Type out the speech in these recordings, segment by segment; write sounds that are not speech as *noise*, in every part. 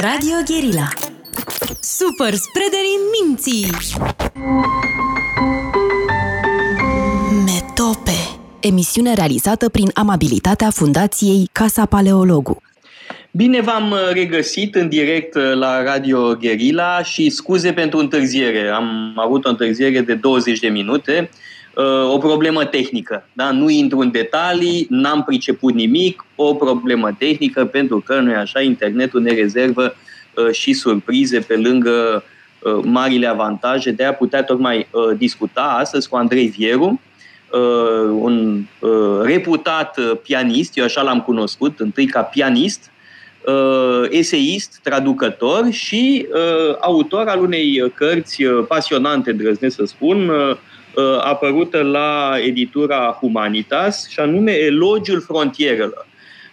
Radio Guerilla. Super spreaderii minții. Metope. Emisiune realizată prin amabilitatea Fundației Casa Paleologu. Bine v-am uh, regăsit în direct uh, la Radio Guerilla și scuze pentru întârziere. Am avut o întârziere de 20 de minute, uh, o problemă tehnică. Da? Nu intru în detalii, n-am priceput nimic, o problemă tehnică pentru că, nu așa, internetul ne rezervă și surprize pe lângă marile avantaje de a putea tocmai discuta astăzi cu Andrei Vieru, un reputat pianist, eu așa l-am cunoscut, întâi ca pianist, uh, eseist, traducător și uh, autor al unei cărți uh, pasionante, drăznesc să spun, uh, uh, apărută la editura Humanitas, și anume Elogiul Frontierelor.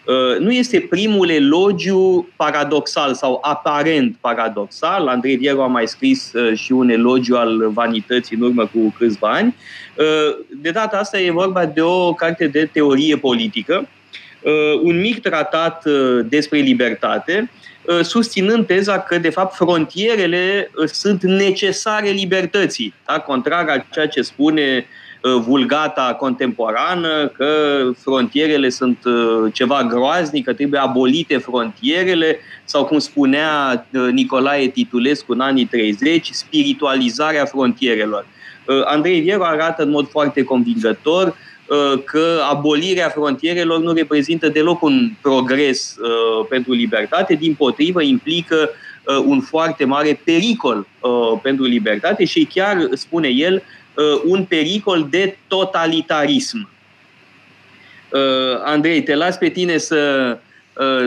Uh, nu este primul elogiu paradoxal sau aparent paradoxal. Andrei Vieru a mai scris uh, și un elogiu al vanității în urmă cu câțiva ani. Uh, de data asta e vorba de o carte de teorie politică Uh, un mic tratat uh, despre libertate, uh, susținând teza că, de fapt, frontierele sunt necesare libertății, da? contrar a ceea ce spune vulgata contemporană, că frontierele sunt ceva groaznic, că trebuie abolite frontierele, sau cum spunea Nicolae Titulescu în anii 30, spiritualizarea frontierelor. Andrei Vieru arată în mod foarte convingător Uh, că abolirea frontierelor nu reprezintă deloc un progres uh, pentru libertate, din potrivă implică uh, un foarte mare pericol pentru libertate și chiar, spune el, un pericol de totalitarism. Andrei, te las pe tine să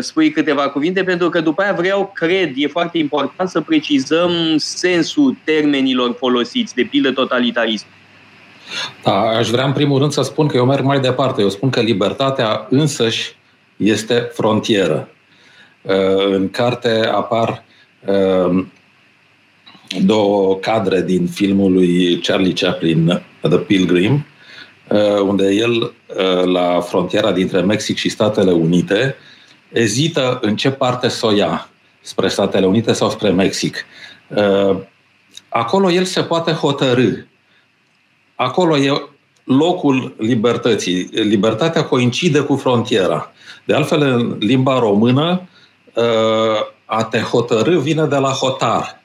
spui câteva cuvinte, pentru că după aia vreau, cred, e foarte important să precizăm sensul termenilor folosiți, de pildă totalitarism. Da, aș vrea în primul rând să spun că eu merg mai departe. Eu spun că libertatea însăși este frontieră. Uh, în carte apar uh, două cadre din filmul lui Charlie Chaplin, The Pilgrim, uh, unde el, la frontiera dintre Mexic și Statele Unite, ezită în ce parte să o ia, spre Statele Unite sau spre Mexic. Acolo el se poate hotărâ acolo e locul libertății. Libertatea coincide cu frontiera. De altfel, în limba română, uh, a te hotărâ vine de la hotar.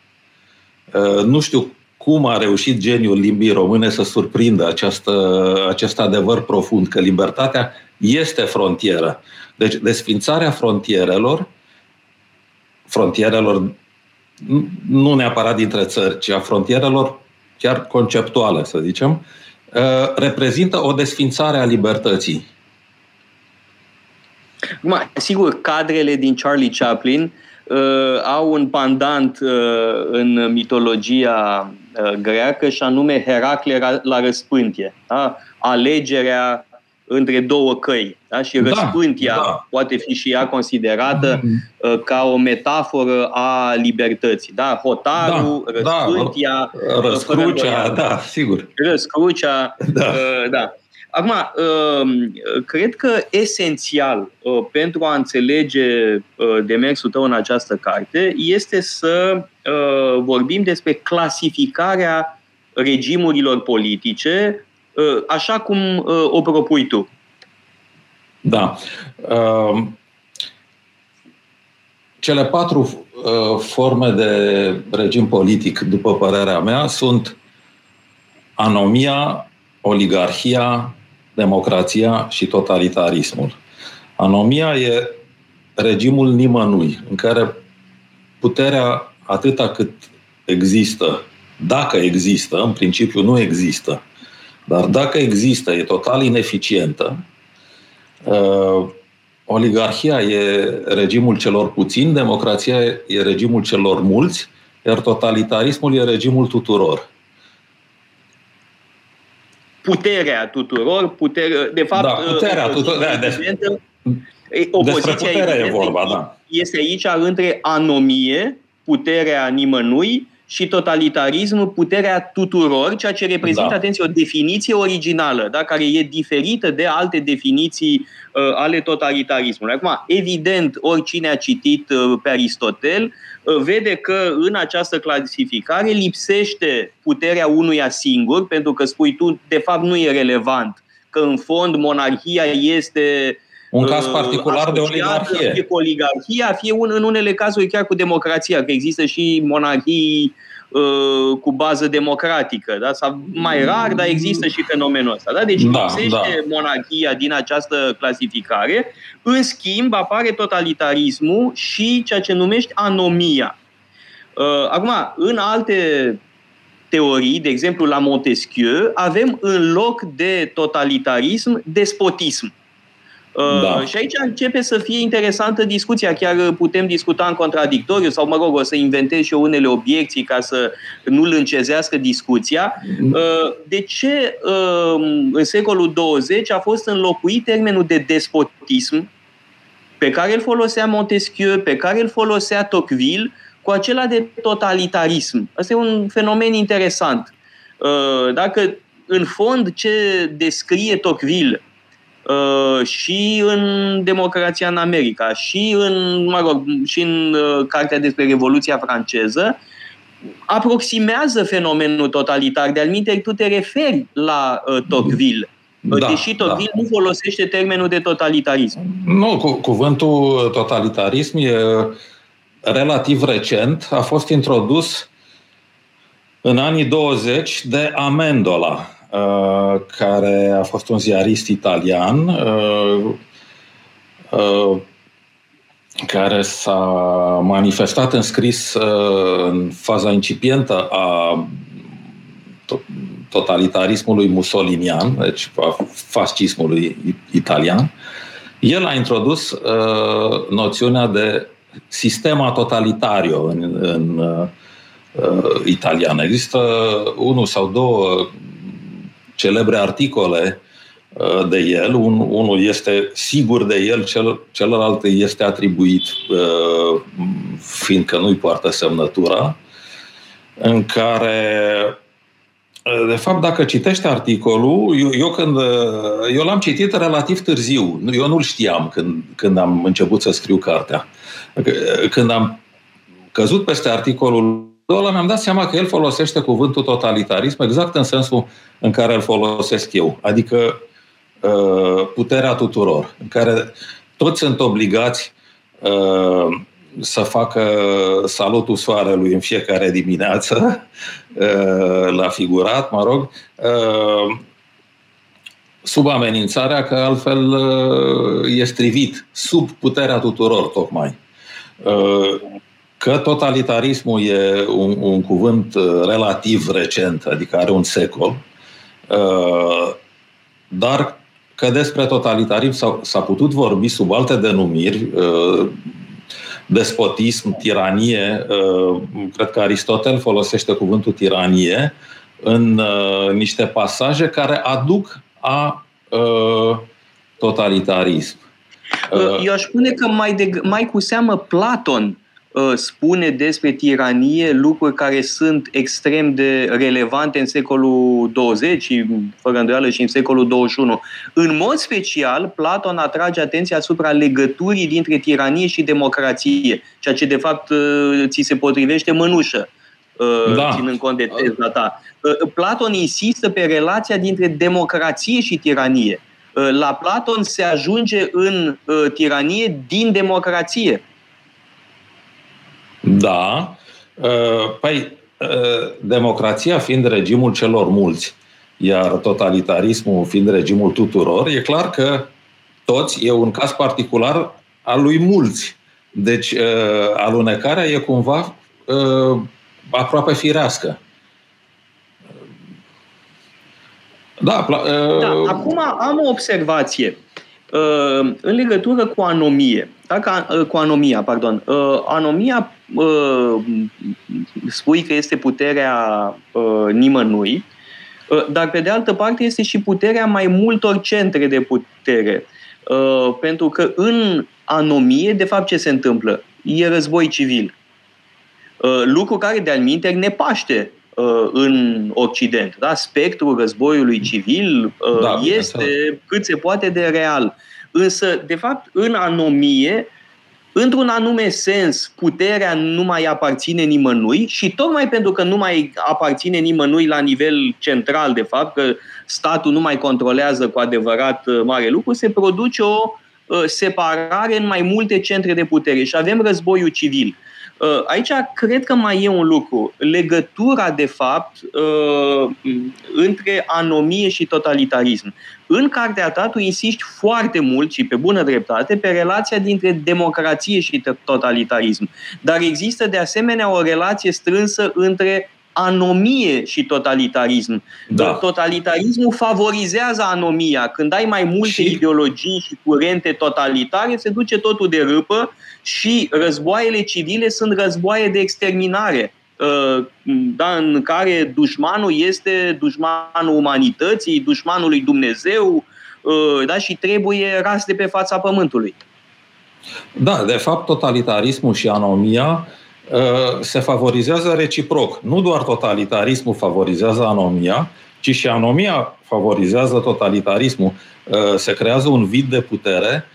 Uh, nu știu cum a reușit geniul limbii române să surprindă această, acest adevăr profund, că libertatea este frontieră. Deci, desfințarea frontierelor, frontierelor nu neapărat dintre țări, ci a frontierelor chiar conceptuală, să zicem, uh, reprezintă o desfințare a libertății. Acum, sigur, cadrele din Charlie Chaplin uh, au un pandant uh, în mitologia uh, greacă și anume Heracle la răspântie. Da? Alegerea între două căi. Da? Și da, răspântia da. poate fi și ea considerată mm-hmm. ca o metaforă a libertății. Da? Hotarul, da, da. răspântia... Da, răscrucea, da, sigur. Răscrucea, da. Uh, da. Acum, uh, cred că esențial uh, pentru a înțelege demersul tău în această carte este să vorbim despre clasificarea regimurilor politice Uh, așa cum uh, o propui tu. Da. Uh, cele patru forme de regim politic, după părerea mea, sunt anomia, oligarhia, democrația și totalitarismul. Anomia e regimul nimănui, în care puterea, atâta cât există, dacă există, în principiu nu există, dar dacă există, e total ineficientă, uh, oligarhia e regimul celor puțini, democrația e regimul celor mulți, iar totalitarismul e regimul tuturor. Puterea tuturor, putere, de fapt, da, puterea tuturor. Da, de, opoziția putere e vorba, da. este aici între anomie, puterea nimănui, și totalitarism puterea tuturor, ceea ce reprezintă, da. atenție, o definiție originală, da, care e diferită de alte definiții uh, ale totalitarismului. Acum, evident, oricine a citit uh, pe Aristotel uh, vede că în această clasificare lipsește puterea unuia singur, pentru că spui tu, de fapt, nu e relevant, că în fond monarhia este un caz uh, particular de oligarhie. Fie cu oligarhia, fie un, în unele cazuri chiar cu democrația, că există și monarhii uh, cu bază democratică, da? sau mai rar, dar există și fenomenul ăsta. Da? Deci da, lipsește da. monarhia din această clasificare, în schimb apare totalitarismul și ceea ce numești anomia. Uh, acum, în alte teorii, de exemplu la Montesquieu, avem în loc de totalitarism despotism. Da. Uh, și aici începe să fie interesantă discuția. Chiar putem discuta în contradictoriu sau, mă rog, o să inventez și eu unele obiecții ca să nu lâncezească discuția. Mm. Uh, de ce uh, în secolul 20 a fost înlocuit termenul de despotism pe care îl folosea Montesquieu, pe care îl folosea Tocqueville, cu acela de totalitarism. Asta e un fenomen interesant. Dacă, în fond, ce descrie Tocqueville Uh, și în Democrația în America, și în, mă rog, și în uh, cartea despre Revoluția franceză, aproximează fenomenul totalitar. De-al minte, tu te referi la uh, Tocqueville. Da, deși Tocqueville da. nu folosește termenul de totalitarism. Nu, cu, cuvântul totalitarism e relativ recent, a fost introdus în anii 20 de Amendola, Uh, care a fost un ziarist italian uh, uh, care s-a manifestat în scris în faza incipientă a totalitarismului musolinian, deci a fascismului italian, el a introdus uh, noțiunea de sistema totalitario în, în uh, italian. Există unul sau două celebre articole uh, de el. Un, unul este sigur de el, cel, celălalt este atribuit, uh, fiindcă nu-i poartă semnătura, în care uh, de fapt, dacă citești articolul, eu, eu, când, eu l-am citit relativ târziu. Eu nu-l știam când, când am început să scriu cartea. Când am căzut peste articolul ăla, mi-am dat seama că el folosește cuvântul totalitarism exact în sensul în care îl folosesc eu, adică uh, puterea tuturor, în care toți sunt obligați uh, să facă salutul soarelui în fiecare dimineață, *laughs* uh, la figurat, mă rog, sub amenințarea că altfel e strivit, sub puterea tuturor, tocmai. Că totalitarismul e un, un cuvânt relativ recent, adică are un secol, Uh, dar că despre totalitarism s-a, s-a putut vorbi sub alte denumiri, uh, despotism, tiranie. Uh, cred că Aristotel folosește cuvântul tiranie în niște pasaje care aduc a totalitarism. Eu aș spune că mai, de, mai cu seamă Platon Uh, spune despre tiranie lucruri care sunt extrem de relevante în secolul 20 și, fără îndoială, și în secolul 21. În mod special, Platon atrage atenția asupra legăturii dintre tiranie și democrație, ceea ce, de fapt, uh, ți se potrivește mânușă, uh, da. ținând cont de teza ta. Platon insistă pe relația dintre democrație și tiranie. La Platon se ajunge în tiranie din democrație da. Uh, păi, uh, democrația fiind regimul celor mulți, iar totalitarismul fiind regimul tuturor, e clar că toți e un caz particular al lui mulți. Deci, uh, alunecarea e cumva aproape firească. Da, da, acum am o observație în legătură cu anomie. Dacă, cu anomia, pardon. Anomia uh, spui că este puterea uh, nimănui, uh, dar pe de altă parte este și puterea mai multor centre de putere. Uh, pentru că în anomie, de fapt, ce se întâmplă? E război civil. Lucru care de-al ne paște în Occident. Da? Spectrul războiului civil da, este cât se poate de real. Însă, de fapt, în anomie, într-un anume sens, puterea nu mai aparține nimănui și tocmai pentru că nu mai aparține nimănui la nivel central, de fapt, că statul nu mai controlează cu adevărat uh, mare lucru, se produce o uh, separare în mai multe centre de putere și avem războiul civil. Uh, aici cred că mai e un lucru. Legătura, de fapt, între anomie și totalitarism. În cartea ta tu insisti foarte mult și pe bună dreptate pe relația dintre democrație și totalitarism. Dar există de asemenea o relație strânsă între anomie și totalitarism. Da. Totalitarismul favorizează anomia. Când ai mai multe și... ideologii și curente totalitare, se duce totul de râpă și războaiele civile sunt războaie de exterminare. Uh, da, în care dușmanul este dușmanul umanității, dușmanul lui Dumnezeu uh, da, și trebuie ras de pe fața pământului. Da, de fapt, totalitarismul și anomia uh, se favorizează reciproc. Nu doar totalitarismul favorizează anomia, ci și anomia favorizează totalitarismul. Se creează un vid de putere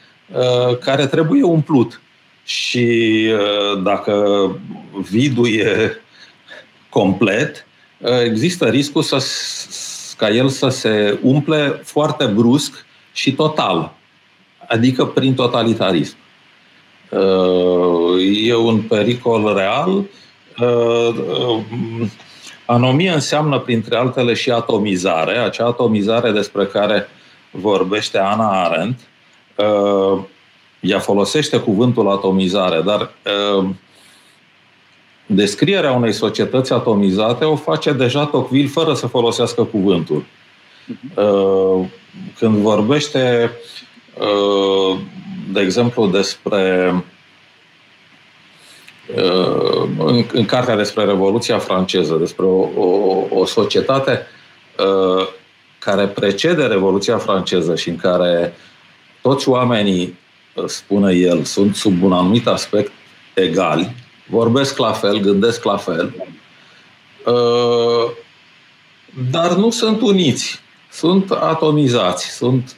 care trebuie umplut. Și dacă vidul e complet, există riscul să, ca el să se umple foarte brusc și total, adică prin totalitarism. E un pericol real. Anomie înseamnă, printre altele, și atomizare, acea atomizare despre care vorbește Ana Arendt. Ea folosește cuvântul atomizare, dar descrierea unei societăți atomizate o face deja Tocqueville fără să folosească cuvântul. Mhm. Când vorbește, uh, de exemplu, despre uh, în, în cartea despre Revoluția franceză, despre o, o, o societate uh, care precede Revoluția franceză și în care toți oamenii, spune el, sunt sub un anumit aspect egali, vorbesc la fel, gândesc la fel, uh, dar nu sunt uniți, sunt atomizați, sunt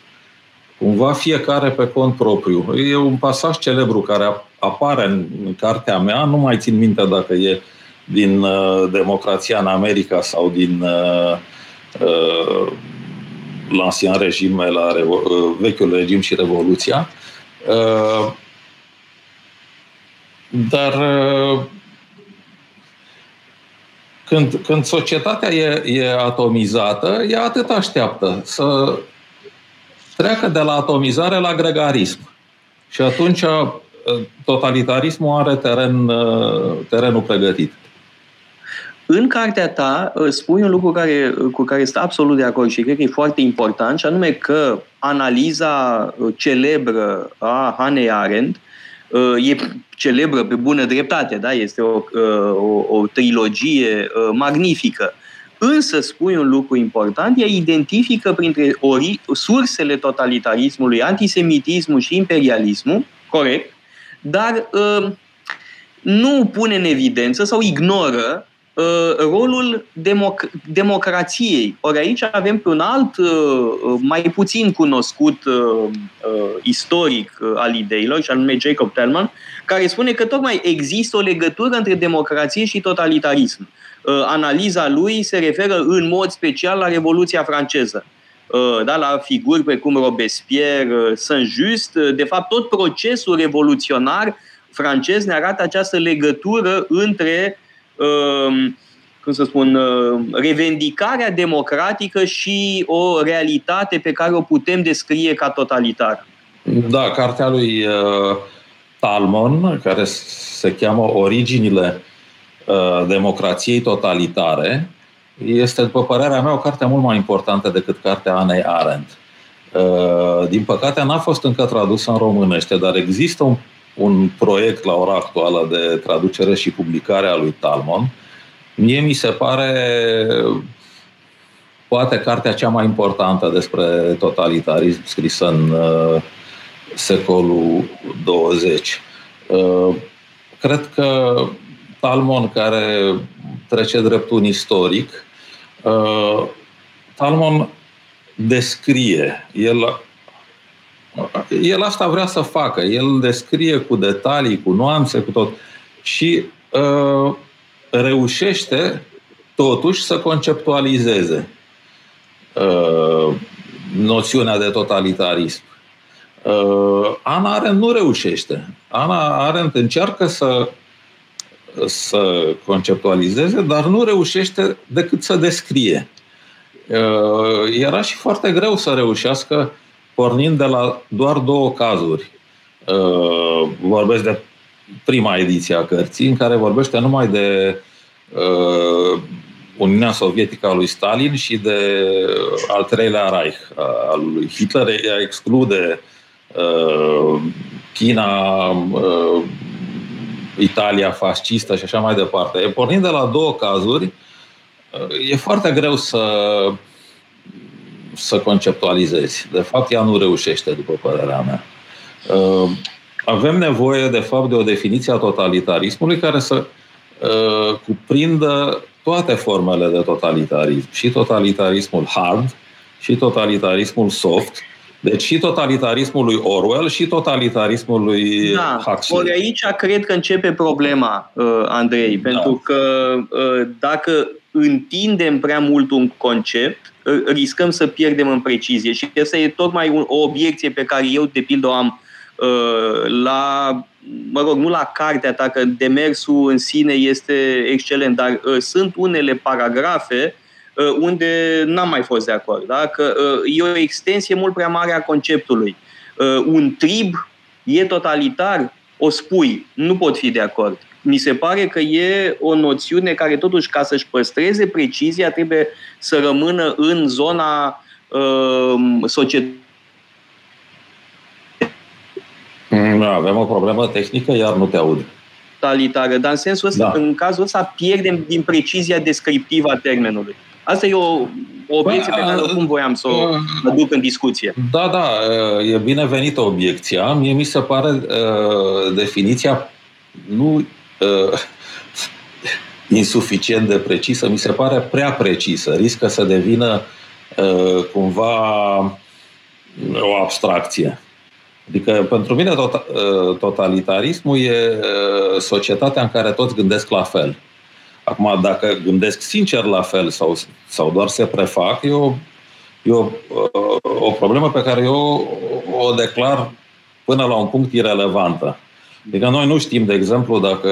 cumva fiecare pe cont propriu. E un pasaj celebru care apare în cartea mea, nu mai țin minte dacă e din uh, Democrația în America sau din uh, uh, l'ancien regim, la revo- uh, vechiul regim și Revoluția. Uh, dar uh, când, când societatea e, e atomizată, ea atât așteaptă să treacă de la atomizare la gregarism. Și atunci uh, totalitarismul are teren, uh, terenul pregătit. În cartea ta spui un lucru care, cu care sunt absolut de acord și cred că e foarte important, și anume că analiza celebră a Hannah Arendt e celebră pe bună dreptate, da? este o, uh, o, o trilogie uh, magnifică. Însă, spui un lucru important, ea identifică printre ori, sursele totalitarismului, antisemitismul și imperialismul, corect, dar uh, nu pune în evidență sau ignoră Uh, rolul democ- democrației. Ori aici avem pe un alt, uh, mai puțin cunoscut uh, istoric al ideilor, și anume Jacob Tellman, care spune că tocmai există o legătură între democrație și totalitarism. Analiza lui se referă în mod special la Revoluția franceză. Da, la figuri precum Robespierre, Saint-Just, de fapt tot procesul revoluționar francez ne arată această legătură între Um, cum să spun, uh, revendicarea democratică și o realitate pe care o putem descrie ca totalitară. Da, cartea lui uh, Talmon, care se cheamă Originile uh, democrației totalitare, este, după părerea mea, o carte mult mai importantă decât cartea Anei Arendt. Din păcate, n-a fost încă tradusă în românește, dar există un un proiect la ora actuală de traducere și publicare a lui Talmon. Mie mi se pare poate cartea cea mai importantă despre totalitarism scrisă în uh, secolul 20. Uh, cred că Talmon care trece drept un istoric. Uh, Talmon descrie, el, el asta vrea să facă, el descrie cu detalii, cu nuanțe, cu tot. Și uh, reușește totuși să conceptualizeze uh, noțiunea de totalitarism. Uh, Ana Arendt nu reușește. Ana Arendt încearcă să, să conceptualizeze, dar nu reușește decât să descrie. Uh, era și foarte greu să reușească pornind de la doar două cazuri. Uh, vorbesc de prima ediție a cărții, în care vorbește numai de Uniunea Sovietică a lui Stalin și de al treilea Reich al lui Hitler. Ea exclude Uh, China, uh, Italia fascistă și așa mai departe. Pornind de la două cazuri, uh, e foarte greu să, să conceptualizezi. De fapt, ea nu reușește, după părerea mea. Avem nevoie, de fapt, de o definiție a totalitarismului care să cuprindă toate formele de totalitarism. Și totalitarismul hard, și totalitarismul soft, deci și totalitarismul lui Orwell și totalitarismul lui da. Huxley. Ori aici cred că începe problema, uh, Andrei, da. pentru că uh, dacă întindem prea mult un concept, uh, riscăm să pierdem în precizie. Și asta e tocmai o obiecție pe care eu, de pildă, o am la, mă rog, nu la cartea ta, că demersul în sine este excelent, dar sunt unele paragrafe uh, Uh, unde n-am mai fost de acord. Da? Că uh, e o extensie mult prea mare a conceptului. Uh, un trib e totalitar, o spui, nu pot fi de acord. Mi se pare că e o noțiune care totuși, ca să-și păstreze precizia, trebuie să rămână în zona uh, societății. Da, avem o problemă tehnică, iar nu te aud. Totalitară, dar în sensul ăsta, da. în cazul ăsta, pierdem din precizia descriptivă a termenului. Asta e o, o obiecție pe care oricum voiam să o aduc în discuție. Da, da, e binevenită obiecția. Mie mi se pare uh, definiția nu uh, *laughs* insuficient de precisă, mi se pare prea precisă. Riscă să devină uh, cumva o abstracție. Adică, pentru mine, tot, totalitarismul e societatea în care toți gândesc la fel. Acum, dacă gândesc sincer la fel sau, sau doar se prefac, e, o, e o, o problemă pe care eu o declar până la un punct irelevantă. Adică noi nu știm, de exemplu, dacă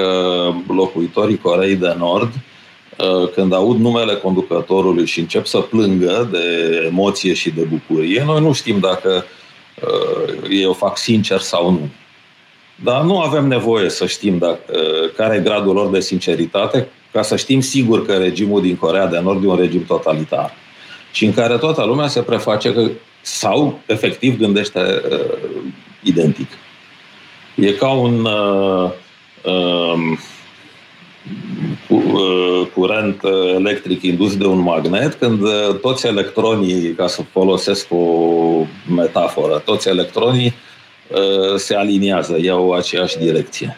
locuitorii Coreei de Nord, uh, când aud numele conducătorului și încep să plângă de emoție și de bucurie, noi nu știm dacă uh, ei o fac sincer sau nu. Dar nu avem nevoie să știm dacă, uh, care e gradul lor de sinceritate, ca să știm sigur că regimul din Corea de Nord e un regim totalitar și în care toată lumea se preface că sau efectiv gândește uh, identic. E ca un uh, uh, curent electric indus de un magnet, când uh, toți electronii, ca să folosesc o metaforă, toți electronii uh, se aliniază, iau aceeași direcție.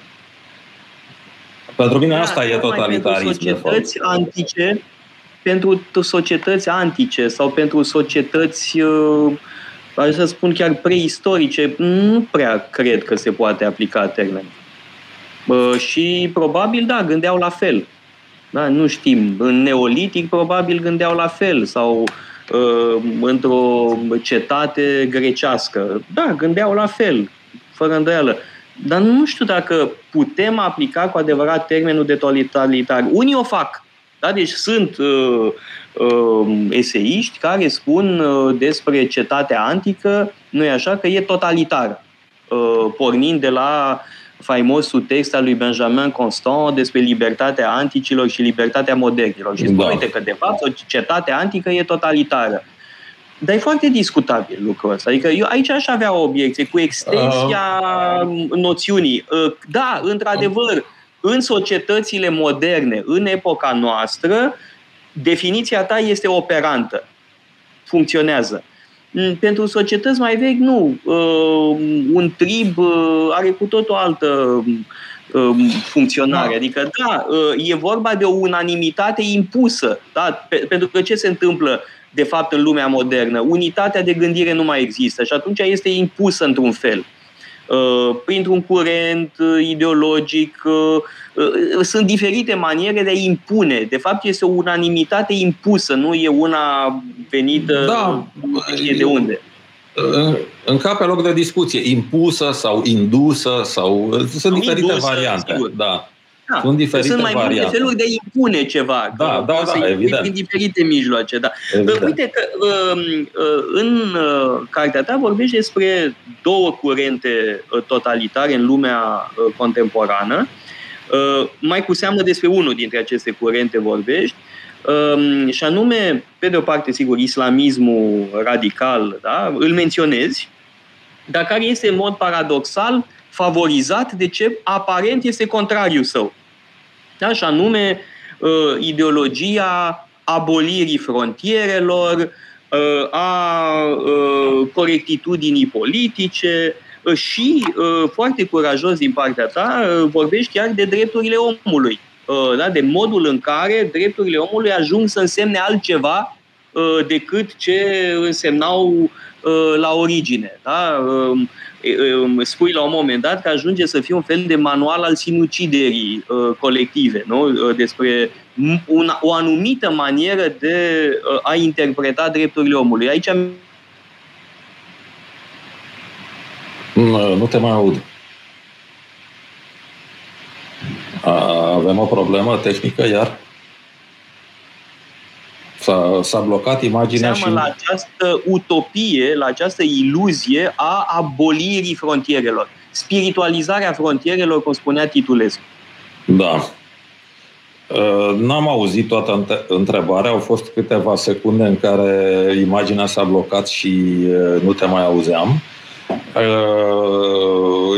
Pentru mine da, asta e totalitarism. Pentru societăți antice, pentru societăți antice sau pentru societăți, uh, aș să spun chiar preistorice, nu prea cred că se poate aplica termenul. Și probabil, da, gândeau la fel. Da, nu știm. În neolitic probabil gândeau la fel sau uh, într-o cetate grecească. Da, gândeau la fel, fără îndoială. Dar nu știu dacă putem aplica cu adevărat termenul de totalitar. Unii o fac. Da? Deci sunt uh, uh, eseiști care spun uh, despre cetatea antică, nu e așa, că e totalitară. Uh, pornind de la faimosul text al lui Benjamin Constant despre libertatea anticilor și libertatea modernilor. Și spune da. că, de fapt, o cetate antică e totalitară. Dar e foarte discutabil lucrul ăsta. Adică eu aici aș avea o obiecție cu extensia uh. noțiunii. Uh, da, într-adevăr, în societățile moderne, în epoca noastră, definiția ta este operantă. Funcționează. Mm, pentru societăți mai vechi, nu. Uh, un trib are cu tot o altă um, funcționare. Da. Adică, da, e vorba de o unanimitate impusă. Da? Pentru că ce se întâmplă, de fapt, în lumea modernă? Unitatea de gândire nu mai există și atunci este impusă într-un fel. Printr-un curent ideologic, sunt diferite maniere de a impune. De fapt, este o unanimitate impusă, nu e una venită da, de unde în cap loc de discuție, impusă sau indusă sau sunt diferite indusă, variante. Sigur. Da. Da. Sunt diferite Sunt mai variante. multe feluri de a impune ceva. Da, da, da, evident. Prin diferite mijloace, da. Evident. Uite că um, uh, în uh, cartea ta vorbești despre două curente uh, totalitare în lumea contemporană. Mai cu seamă despre unul dintre aceste curente vorbești, Um, și anume, pe de o parte, sigur, islamismul radical, da? îl menționezi, dar care este în mod paradoxal favorizat de ce aparent este contrariul său. Da? Și anume, uh, ideologia abolirii frontierelor, uh, a uh, corectitudinii politice uh, și, uh, foarte curajos din partea ta, uh, vorbești chiar de drepturile omului. Uh, da, de modul în care drepturile omului ajung să însemne altceva uh, decât ce însemnau uh, la origine. Da? Um, um, spui la un moment dat că ajunge să fie un fel de manual al sinuciderii colective, nu? despre una, o anumită manieră de a interpreta drepturile omului. Aici nu, nu te mai aud. Avem o problemă tehnică iar? S-a, s-a blocat imaginea și... la această utopie, la această iluzie a abolirii frontierelor. Spiritualizarea frontierelor, cum spunea Titulescu. Da. Ă, n-am auzit toată întrebarea, au fost câteva secunde în care imaginea s-a blocat și ă, nu te mai auzeam. Ă,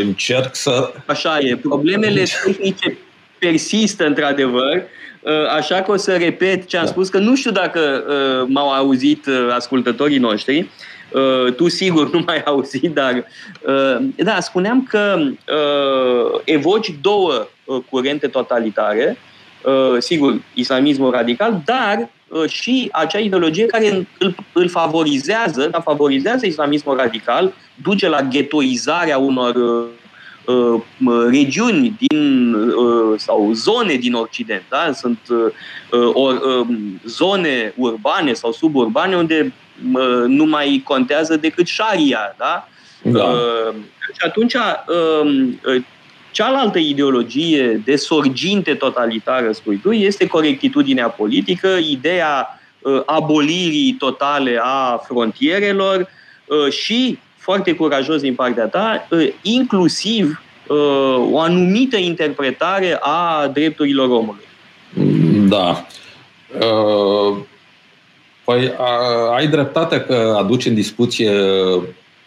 încerc să... Așa e, problemele tehnice persistă într-adevăr, uh, așa că o să repet ce am da. spus, că nu știu dacă uh, m-au auzit uh, ascultătorii noștri, tu sigur nu m-ai auzit, dar da, spuneam că evoci două curente totalitare, sigur, islamismul radical, dar și acea ideologie care îl, îl favorizează, da, favorizează islamismul radical, duce la ghetoizarea unor Uh, regiuni din, uh, sau zone din Occident. Da? Sunt uh, or, zone urbane sau suburbane unde nu mai contează decât șaria. Da? Da. Și atunci, um, cealaltă ideologie de sorginte totalitară, spui tu, este corectitudinea politică, ideea abolirii totale a frontierelor și foarte curajos din partea ta, ă, inclusiv ă, o anumită interpretare a drepturilor omului. Da. Ă, păi ai dreptate că aduci în discuție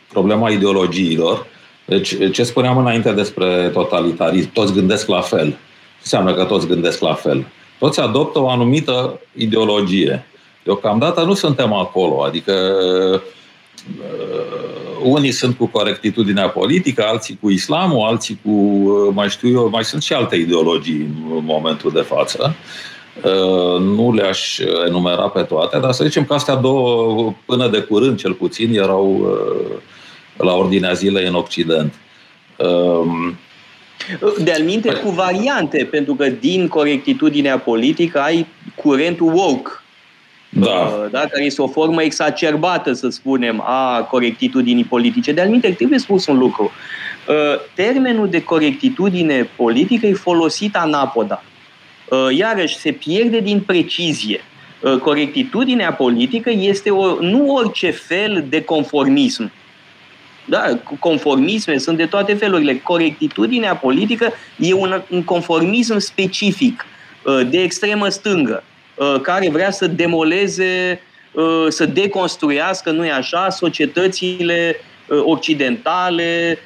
problema ideologiilor. Deci, ce spuneam înainte despre totalitarism, toți gândesc la fel. Înseamnă că toți gândesc la fel. Toți adoptă o anumită ideologie. Deocamdată nu suntem acolo. Adică unii sunt cu corectitudinea politică, alții cu islamul, alții cu, mai știu eu, mai sunt și alte ideologii în momentul de față. Uh, nu le-aș enumera pe toate, dar să zicem că astea două, până de curând cel puțin, erau uh, la ordinea zilei în Occident. Um, de alminte, cu variante, pentru că din corectitudinea politică ai curentul woke, da. Uh, da, care este o formă exacerbată, să spunem, a corectitudinii politice. De alminte, trebuie spus un lucru. Uh, termenul de corectitudine politică e folosit anapoda. Uh, iarăși, se pierde din precizie. Corectitudinea politică este o, nu orice fel de conformism. Da, conformisme sunt de toate felurile. Corectitudinea politică e un, un conformism specific, de extremă stângă Uh, care vrea să demoleze, uh, să deconstruiască, nu-i așa, societățile uh, occidentale,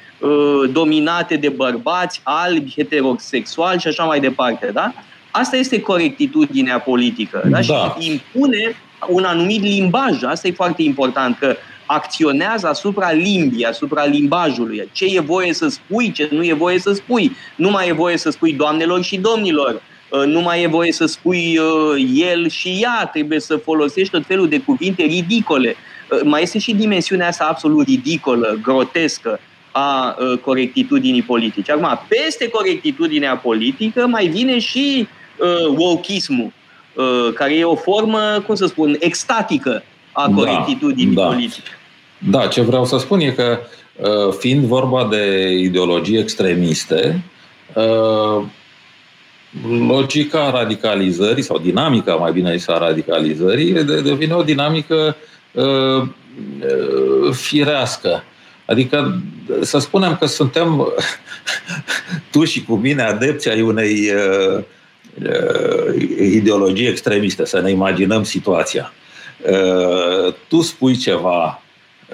dominate de bărbați, albi, heterosexuali și așa mai departe. Da? Asta este corectitudinea politică. Da? da. Și impune un anumit limbaj. Asta e foarte important, că acționează asupra limbii, asupra limbajului. Ce e voie să spui, ce nu e voie să spui. Nu mai e voie să spui doamnelor și domnilor. Uh, nu mai e voie să spui uh, el și ea, trebuie să folosești tot felul de cuvinte ridicole. Uh, mai este și dimensiunea asta absolut ridicolă, grotescă a corectitudinii politice. Acum, peste corectitudinea politică mai vine și uh, wokismul, uh, care e o formă, cum să spun, extatică a da, corectitudinii da, da. politice. Da, ce vreau să spun e că, uh, fiind vorba de ideologii extremiste, uh, logica radicalizării sau dinamica, mai bine zis, a radicalizării devine o dinamică uh, firească. Adică să spunem că suntem *laughs* tu și cu mine adepți ai unei uh, ideologii extremiste, să ne imaginăm situația. Uh, tu spui ceva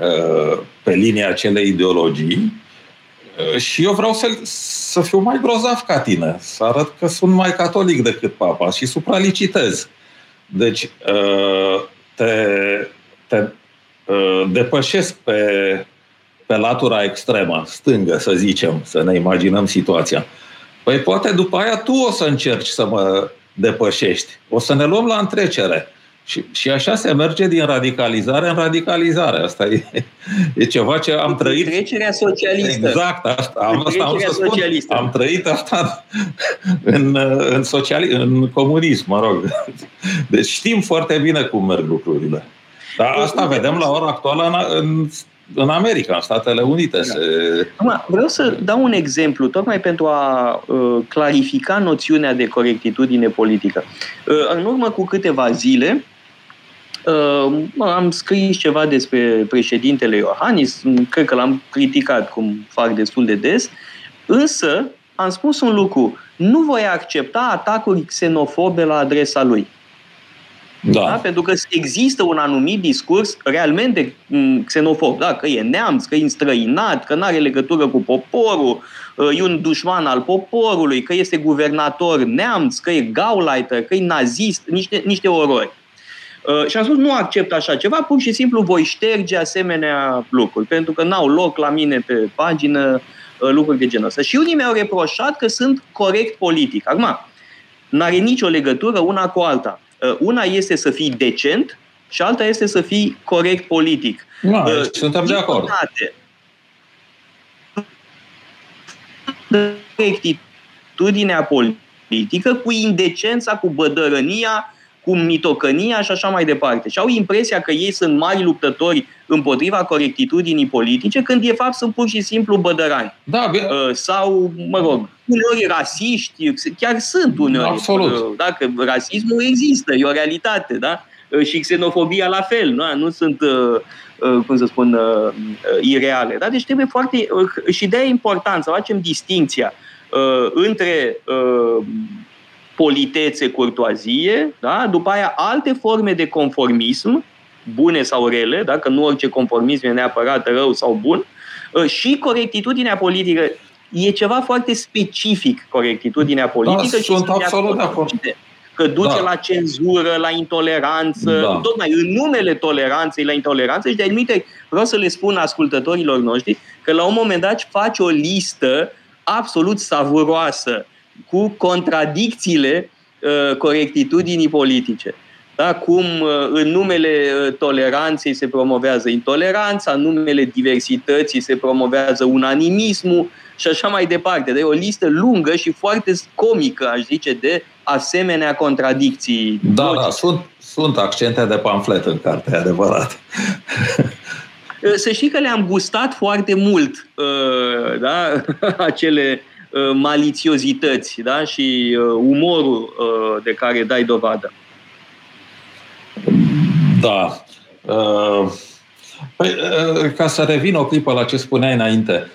uh, pe linia acelei ideologii uh, și eu vreau să, să fiu mai grozav ca tine, să arăt că sunt mai catolic decât papa și supralicitez. Deci te, te depășesc pe, pe latura extremă, stângă, să zicem, să ne imaginăm situația. Păi poate după aia tu o să încerci să mă depășești. O să ne luăm la întrecere. Și, și așa se merge din radicalizare în radicalizare. Asta e, e ceva ce am trăit. Trecerea socialistă. Exact, asta am, asta am să spun. Am trăit asta în, în, sociali, în comunism, mă rog. Deci știm foarte bine cum merg lucrurile. Dar asta vedem la ora actuală în, în în America, în Statele Unite. Da. Se... Acum, vreau să dau un exemplu, tocmai pentru a uh, clarifica noțiunea de corectitudine politică. Uh, în urmă cu câteva zile, Uh, am scris ceva despre președintele Iohannis, cred că l-am criticat, cum fac destul de des, însă am spus un lucru, nu voi accepta atacuri xenofobe la adresa lui. Da. Da? Pentru că există un anumit discurs realmente xenofob, da? că e neamț, că e înstrăinat, că nu are legătură cu poporul, uh, e un dușman al poporului, că este guvernator neamț, că e gauleiter, că e nazist, niște, niște orori. Uh, și am spus, nu accept așa ceva, pur și simplu voi șterge asemenea lucruri, pentru că n-au loc la mine pe pagină uh, lucruri de genul ăsta. Și unii mi-au reproșat că sunt corect politic. Acum, n-are nicio legătură una cu alta. Uh, una este să fii decent și alta este să fii corect politic. Da, uh, suntem de acord. Corectitudinea politică cu indecența, cu bădărănia, cu mitocănia și așa mai departe. Și au impresia că ei sunt mari luptători împotriva corectitudinii politice, când de fapt sunt pur și simplu bădărani. Da, bine. Uh, sau, mă rog, uneori rasiști, chiar sunt uneori. Absolut. Uh, dacă rasismul există, e o realitate, da? Uh, și xenofobia la fel, da? nu sunt, cum să spun, ireale. Da? Deci trebuie foarte... Și de-aia e important să facem distinția între politețe, curtoazie, da? după aia alte forme de conformism, bune sau rele, da? că nu orice conformism e neapărat rău sau bun, ă, și corectitudinea politică. E ceva foarte specific, corectitudinea politică. Da, și sunt absolut de acord. Că duce da. la cenzură, la intoleranță, da. tot mai în numele toleranței, la intoleranță și de admite, vreau să le spun ascultătorilor noștri că la un moment dat faci o listă absolut savuroasă cu contradicțiile uh, corectitudinii politice. Da? Cum uh, în numele uh, toleranței se promovează intoleranța, în numele diversității se promovează unanimismul și așa mai departe. Dar e o listă lungă și foarte comică, aș zice, de asemenea contradicții. Da, logice. da, sunt, sunt accente de pamflet în carte, adevărat. *laughs* Să știi că le-am gustat foarte mult, da? *laughs* acele Uh, malițiozități da? și uh, umorul uh, de care dai dovadă. Da. Păi, ca să revin o clipă la ce spuneai înainte,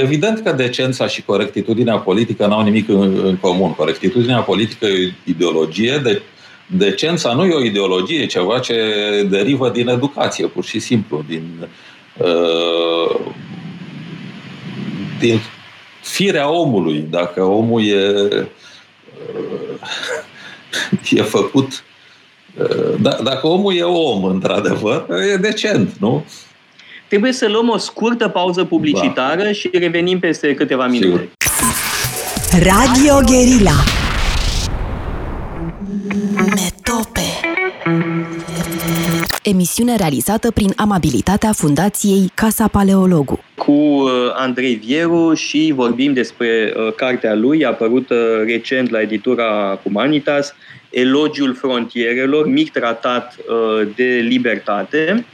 evident că decența și corectitudinea politică n-au nimic în, comun. Corectitudinea politică e o ideologie, de, decența nu e o ideologie, e ceva ce derivă din educație, pur și simplu, din, din firea omului. Dacă omul e, e făcut. Da, dacă omul e om, într-adevăr, e decent, nu? Trebuie să luăm o scurtă pauză publicitară da. și revenim peste câteva minute. Sigur. Radio Guerilla Metope Emisiune realizată prin amabilitatea Fundației Casa Paleologu. Cu uh, Andrei Vieru și vorbim despre uh, cartea lui, apărută recent la editura Humanitas, Elogiul frontierelor, mic tratat uh, de libertate.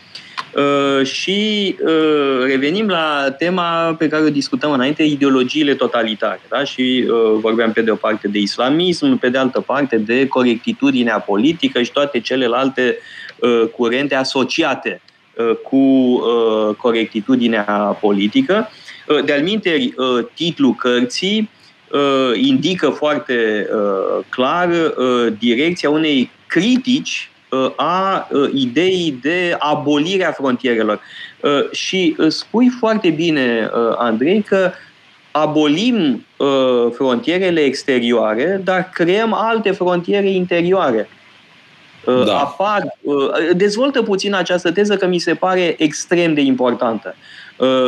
Uh, și uh, revenim la tema pe care o discutăm înainte, ideologiile totalitare. Da? Și uh, vorbeam pe de o parte de islamism, pe de altă parte de corectitudinea politică și toate celelalte curente asociate cu corectitudinea politică. De-al minteri, titlul cărții indică foarte clar direcția unei critici a ideii de abolire a frontierelor. Și spui foarte bine, Andrei, că abolim frontierele exterioare, dar creăm alte frontiere interioare. Da. Apar, dezvoltă puțin această teză că mi se pare extrem de importantă.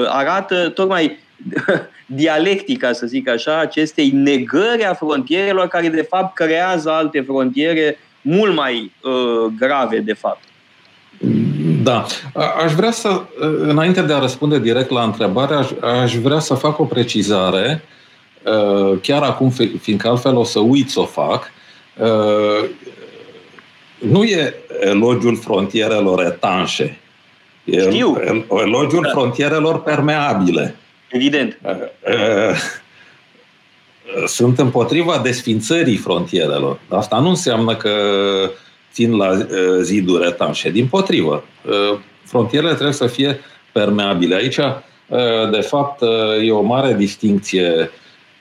Arată tocmai *laughs* dialectica, să zic așa, acestei negări a frontierelor care de fapt creează alte frontiere mult mai uh, grave, de fapt. Da. Aș vrea să, uh, înainte de a răspunde direct la întrebare, aș, aș vrea să fac o precizare, uh, chiar acum, fiindcă altfel o să uit să o fac. Uh, nu e elogiul frontierelor etanșe. E Știu. elogiul da. frontierelor permeabile. Evident sunt împotriva desfințării frontierelor. Asta nu înseamnă că țin la uh, ziduri etanșe. Din potrivă, uh, frontierele trebuie să fie permeabile. Aici, uh, de fapt, e o mare distinție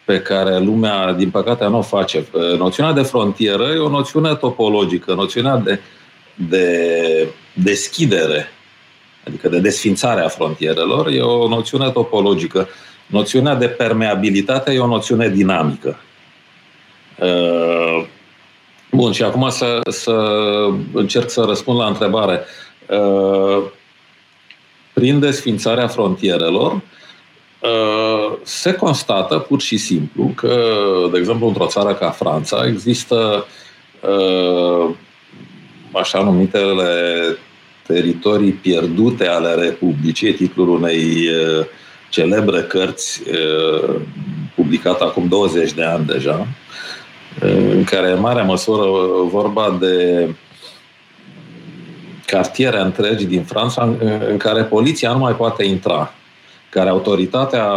pe care lumea, din păcate, nu o face. Noțiunea de frontieră e o noțiune topologică, noțiunea de, de deschidere, adică de desfințare a frontierelor, e o noțiune topologică. Noțiunea de permeabilitate e o noțiune dinamică. Uh, bun, și acum să, să încerc să răspund la întrebare. Uh, prin desfințarea frontierelor, uh, se constată pur și simplu că, de exemplu, într-o țară ca Franța există așa numitele teritorii pierdute ale Republicii, titlul unei uh, celebre cărți publicată acum 20 de ani deja, în care în mare măsură vorba de cartiere întregi din Franța în care poliția nu mai poate intra, care autoritatea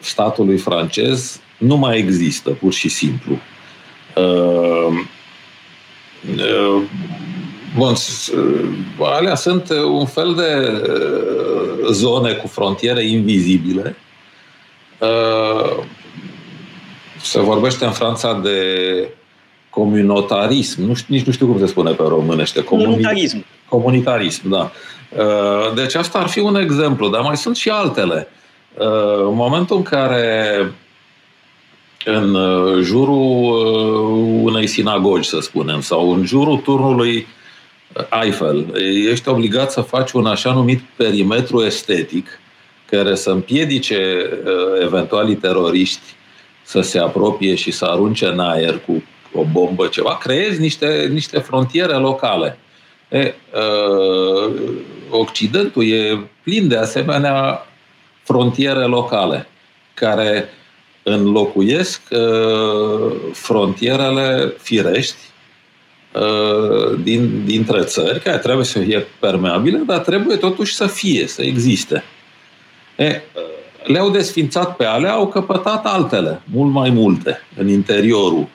statului francez nu mai există, pur și simplu. Bun, alea sunt un fel de zone cu frontiere invizibile. Se vorbește în Franța de comunitarism. Nu știu, nici nu știu cum se spune pe românește. Comunitarism. Comunitarism, da. Deci asta ar fi un exemplu, dar mai sunt și altele. În momentul în care în jurul unei sinagogi, să spunem, sau în jurul turnului Eiffel, ești obligat să faci un așa numit perimetru estetic care să împiedice uh, eventualii teroriști să se apropie și să arunce în aer cu o bombă ceva, creezi niște, niște frontiere locale. E, uh, Occidentul e plin de asemenea frontiere locale care înlocuiesc uh, frontierele firești Uh, din, dintre țări care trebuie să fie permeabile, dar trebuie totuși să fie, să existe. E, uh, le-au desfințat pe alea, au căpătat altele, mult mai multe, în interiorul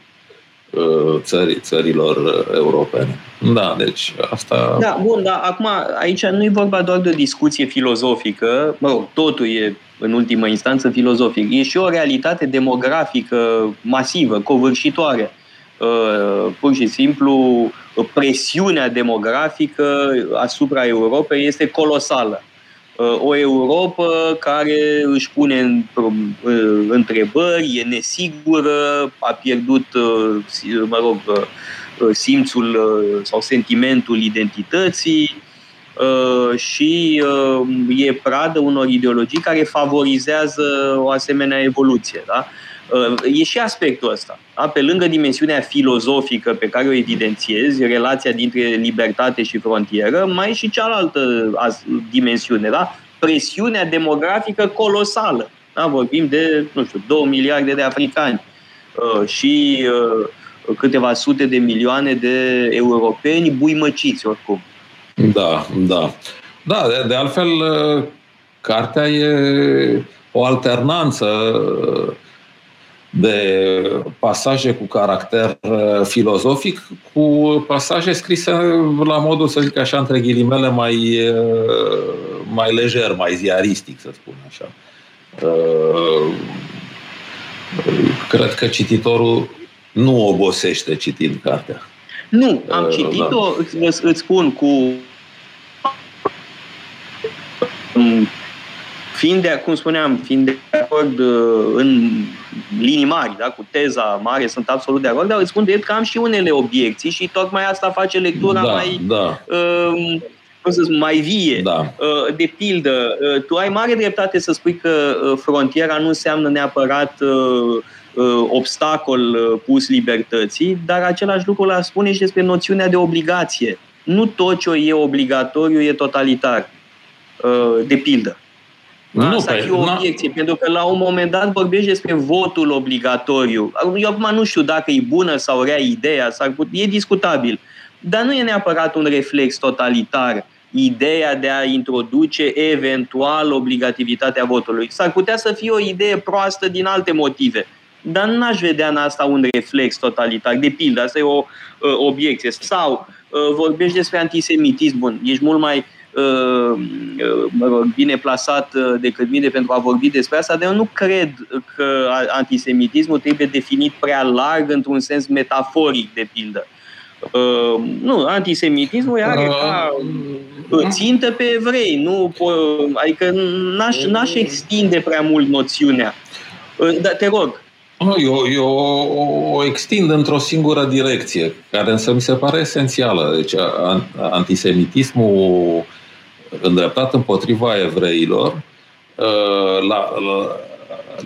uh, țării, țărilor europene. Da, deci asta... Da, bun, dar acum aici nu e vorba doar de o discuție filozofică, mă rog, totul e în ultimă instanță filozofic, e și o realitate demografică masivă, covârșitoare. Uh, pur și simplu presiunea demografică asupra Europei este colosală. Uh, o Europa care își pune uh, întrebări, e nesigură, a pierdut, mă rog, simțul sau sentimentul identității, uh, și uh, e pradă unor ideologii care favorizează o asemenea evoluție. Da? E și aspectul ăsta. Da? Pe lângă dimensiunea filozofică pe care o evidențiezi, relația dintre libertate și frontieră, mai e și cealaltă dimensiune, da? presiunea demografică colosală. Da? Vorbim de, nu știu, 2 miliarde de africani și câteva sute de milioane de europeni buimăciți oricum. Da, da. Da, de, de altfel, cartea e o alternanță de pasaje cu caracter filozofic cu pasaje scrise la modul, să zic așa, între ghilimele, mai, mai lejer, mai ziaristic, să spun așa. Cred că cititorul nu obosește citind cartea. Nu, am uh, citit-o, da. îți, îți spun, cu fiind de, cum spuneam, fiind de acord uh, în linii mari, da, cu teza mare, sunt absolut de acord, dar îți spun de că am și unele obiecții și tocmai asta face lectura da, mai, da. Uh, cum să spun, mai vie. Da. Uh, de pildă, uh, tu ai mare dreptate să spui că uh, frontiera nu înseamnă neapărat uh, Uh, obstacol uh, pus libertății, dar același lucru l spune și despre noțiunea de obligație. Nu tot ce e obligatoriu e totalitar. Uh, de pildă. Nu, Asta e o obiecție, na... pentru că la un moment dat vorbești despre votul obligatoriu. Eu acum nu știu dacă e bună sau rea ideea, s-ar put... e discutabil. Dar nu e neapărat un reflex totalitar ideea de a introduce eventual obligativitatea votului. S-ar putea să fie o idee proastă din alte motive. Dar n-aș vedea în asta un reflex totalitar. De pildă, asta e o uh, obiecție. Sau uh, vorbești despre antisemitism, bun, ești mult mai uh, mă rog, bine plasat uh, decât mine pentru a vorbi despre asta, dar eu nu cred că antisemitismul trebuie definit prea larg într-un sens metaforic, de pildă. Uh, nu, antisemitismul are ca uh, țintă pe evrei, nu, adică n-aș, n-aș extinde prea mult noțiunea. Uh, dar te rog, nu, eu, eu o extind într-o singură direcție, care însă mi se pare esențială. Deci antisemitismul îndreptat împotriva evreilor, ă, la, la,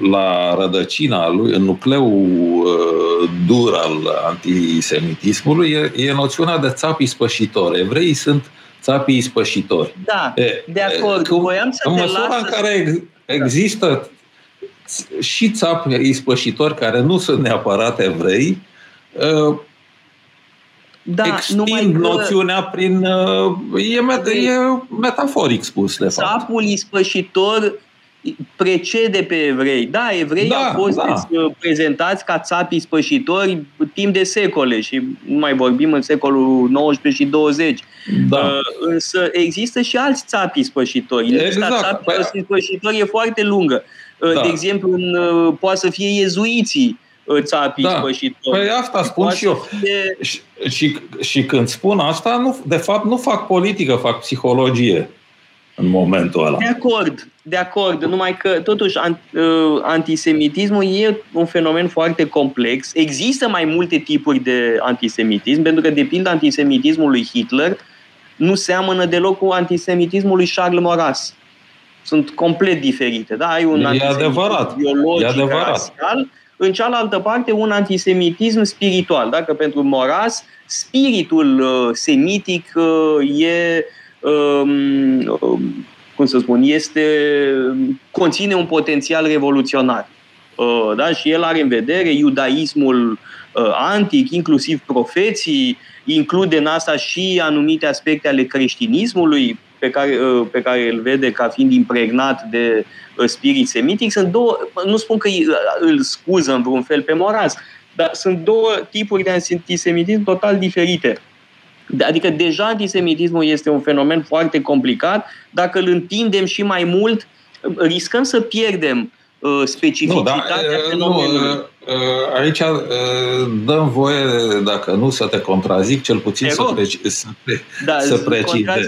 la rădăcina lui, în nucleul ă, dur al antisemitismului, e, e noțiunea de țapi spășitori. Evreii sunt țapii spășitori. Da, e, de acord. Cum, Voiam să în măsura las în care există și țapi ispășitori care nu sunt neapărat evrei, uh, da, extind numai că noțiunea prin... Uh, e, met- e metaforic spus, de fapt. Țapul ispășitor precede pe evrei. Da, evreii da, au fost da. Uh, prezentați ca țapi spășitori timp de secole și nu mai vorbim în secolul 19 și 20. Da. Uh, însă există și alți țapi spășitori. Lista exact. țapii păi... spășitori e foarte lungă. Uh, da. De exemplu, în, uh, poate să fie iezuiții uh, țapii da. spășitori. Păi asta spun și eu. Fie... Și, și, și când spun asta, nu, de fapt nu fac politică, fac psihologie în momentul ăla. De acord, de acord. Numai că, totuși, antisemitismul e un fenomen foarte complex. Există mai multe tipuri de antisemitism, pentru că, de pildă, antisemitismul lui Hitler nu seamănă deloc cu antisemitismul lui Charles Maurras sunt complet diferite. Da? Ai un e adevărat. biologic, e adevărat. rasial, în cealaltă parte un antisemitism spiritual. Dacă pentru Moras, spiritul uh, semitic uh, e um, um, cum să spun, este, conține un potențial revoluționar. Uh, da? Și el are în vedere iudaismul uh, antic, inclusiv profeții, include în asta și anumite aspecte ale creștinismului, pe care, uh, pe care îl vede ca fiind impregnat de uh, spirit semitic, sunt două, nu spun că uh, îl scuză în vreun fel pe Moraz, dar sunt două tipuri de antisemitism total diferite. Adică deja antisemitismul este un fenomen foarte complicat. Dacă îl întindem și mai mult, riscăm să pierdem specificitatea nu, da, fenomenului. Nu, aici dăm voie, dacă nu să te contrazic, cel puțin să, preci, să, pre, da, să precizez.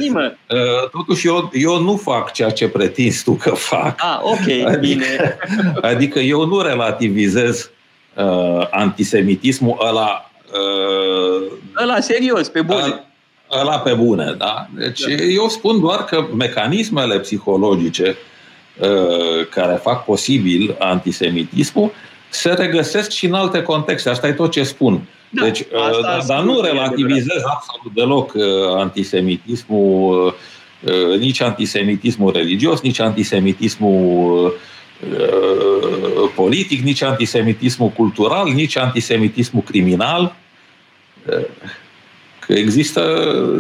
Totuși, eu, eu nu fac ceea ce pretinzi tu că fac. Ah, ok, *laughs* adică, bine. *laughs* Adică eu nu relativizez uh, antisemitismul ăla... Uh, ăla serios, pe bune. ăla pe bune, da? Deci da. eu spun doar că mecanismele psihologice uh, care fac posibil antisemitismul se regăsesc și în alte contexte. Asta e tot ce spun. Da, deci, uh, dar, dar nu relativizez absolut deloc uh, antisemitismul, uh, uh, nici antisemitismul religios, nici antisemitismul uh, uh politic, nici antisemitismul cultural, nici antisemitismul criminal. Uh, că există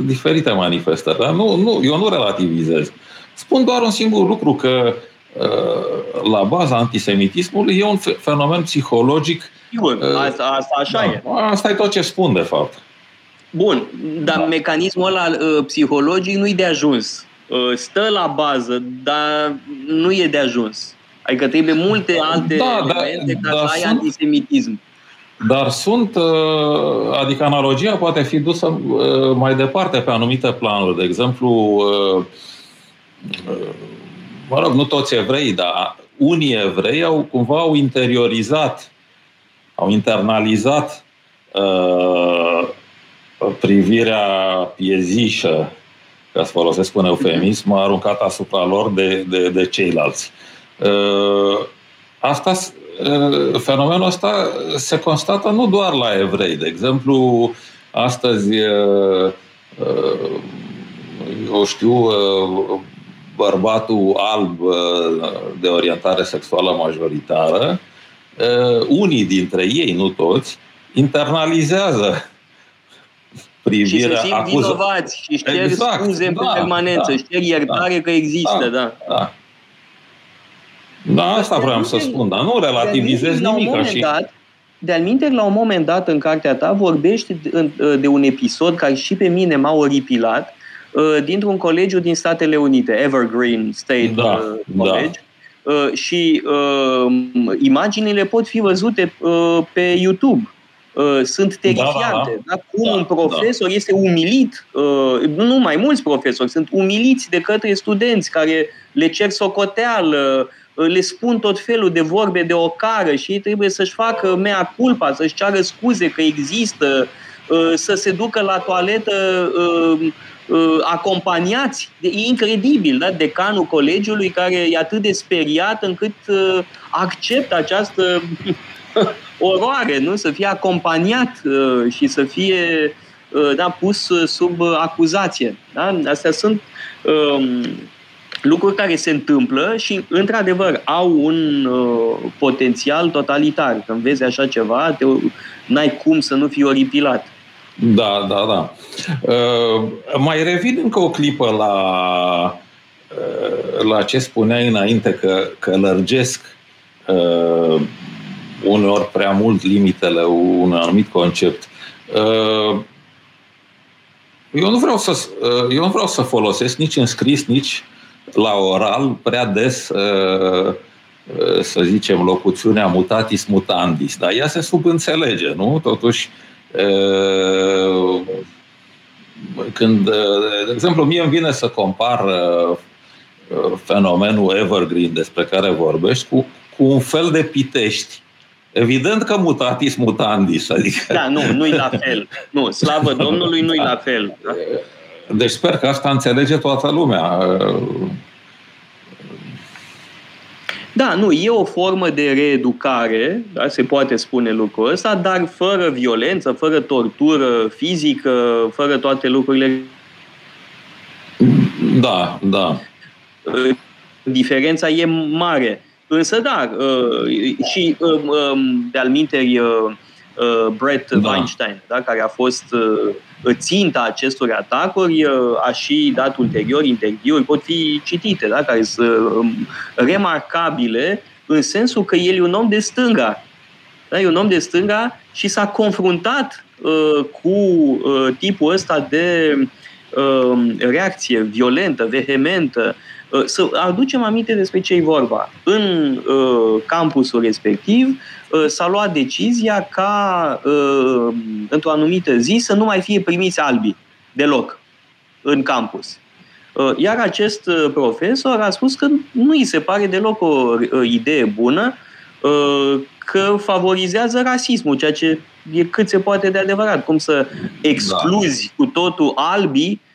diferite manifestări. Dar nu, nu, eu nu relativizez. Spun doar un singur lucru, că uh, la baza antisemitismului e un fenomen psihologic. Sigur, uh, asta, asta așa da, e. Asta e tot ce spun, de fapt. Bun, dar da. mecanismul ăla uh, psihologic nu e de ajuns. Stă la bază, dar nu e de ajuns. Adică trebuie multe alte da, elemente da, ca da, să ai sunt, antisemitism. Dar sunt, uh, adică analogia poate fi dusă uh, mai departe pe anumite planuri. De exemplu, uh, mă rog, nu toți evrei, dar unii evrei au cumva au interiorizat, au internalizat privirea piezișă, ca să folosesc un eufemism, aruncat asupra lor de, de, de ceilalți. Asta Eh, fenomenul ăsta se constată nu doar la evrei. De exemplu, astăzi, eh, eh, eu știu, bărbatul alb de orientare sexuală majoritară, unii dintre ei, nu toți, internalizează *laughs* privirea... Și se simt acuză... vinovați și își cer exact, scuze în da, permanență, da, își cer iertare da, că există, da. da. da. Da, asta vreau să spun, dar nu relativizez nimic. Și... Dat, de-al minte, la un moment dat, în cartea ta, vorbești de, de un episod care și pe mine m-a oripilat, uh, dintr-un colegiu din Statele Unite, Evergreen State da, uh, da. College. Da. Și uh, imaginile pot fi văzute uh, pe YouTube. Uh, sunt terifiante. Da, da, da. Da? Cum da, un profesor da. este umilit, uh, nu mai mulți profesori, sunt umiliți de către studenți care le cer socoteală, le spun tot felul de vorbe de ocară și ei trebuie să-și facă mea culpa, să-și ceară scuze că există, uh, să se ducă la toaletă uh, uh, acompaniați. E incredibil, da? Decanul colegiului care e atât de speriat încât acceptă această *laughs* oroare, nu? Să fie acompaniat și să fie da, pus sub acuzație. Da? Astea sunt um, lucruri care se întâmplă și, într-adevăr, au un uh, potențial totalitar. Când vezi așa ceva, te, n-ai cum să nu fii oripilat. Da, da, da. Uh, mai revin încă o clipă la, uh, la ce spuneai înainte, că, că lărgesc uh, uneori prea mult limitele un anumit concept. Uh, eu nu vreau să, uh, eu nu vreau să folosesc nici în scris, nici la oral prea des uh, uh, să zicem, locuțiunea mutatis mutandis, dar ea se subînțelege, nu? Totuși, uh, când, de exemplu, mie îmi vine să compar fenomenul evergreen despre care vorbești cu, cu un fel de pitești. Evident că mutatis mutandis, adică... Da, nu, nu-i la fel. Nu, slavă Domnului, nu-i la fel. Da? Deci sper că asta înțelege toată lumea. Da, nu, e o formă de reeducare, da, se poate spune lucrul ăsta, dar fără violență, fără tortură fizică, fără toate lucrurile. Da, da. Diferența e mare. Însă, da, uh, și uh, um, de-al minteri, uh, Brett da. Weinstein, da, care a fost ținta acestor atacuri, a și dat ulterior interviuri, pot fi citite, da, care sunt um, remarcabile în sensul că el e un om de stânga. Da, e un om de stânga și s-a confruntat uh, cu uh, tipul ăsta de uh, reacție violentă, vehementă, Uh, să aducem aminte despre ce e vorba. În uh, campusul respectiv uh, s-a luat decizia ca uh, într-o anumită zi să nu mai fie primiți albi deloc în campus. Uh, iar acest uh, profesor a spus că nu îi se pare deloc o idee bună că favorizează rasismul, ceea ce e cât se poate de adevărat. Cum să excluzi da. cu totul albii uh,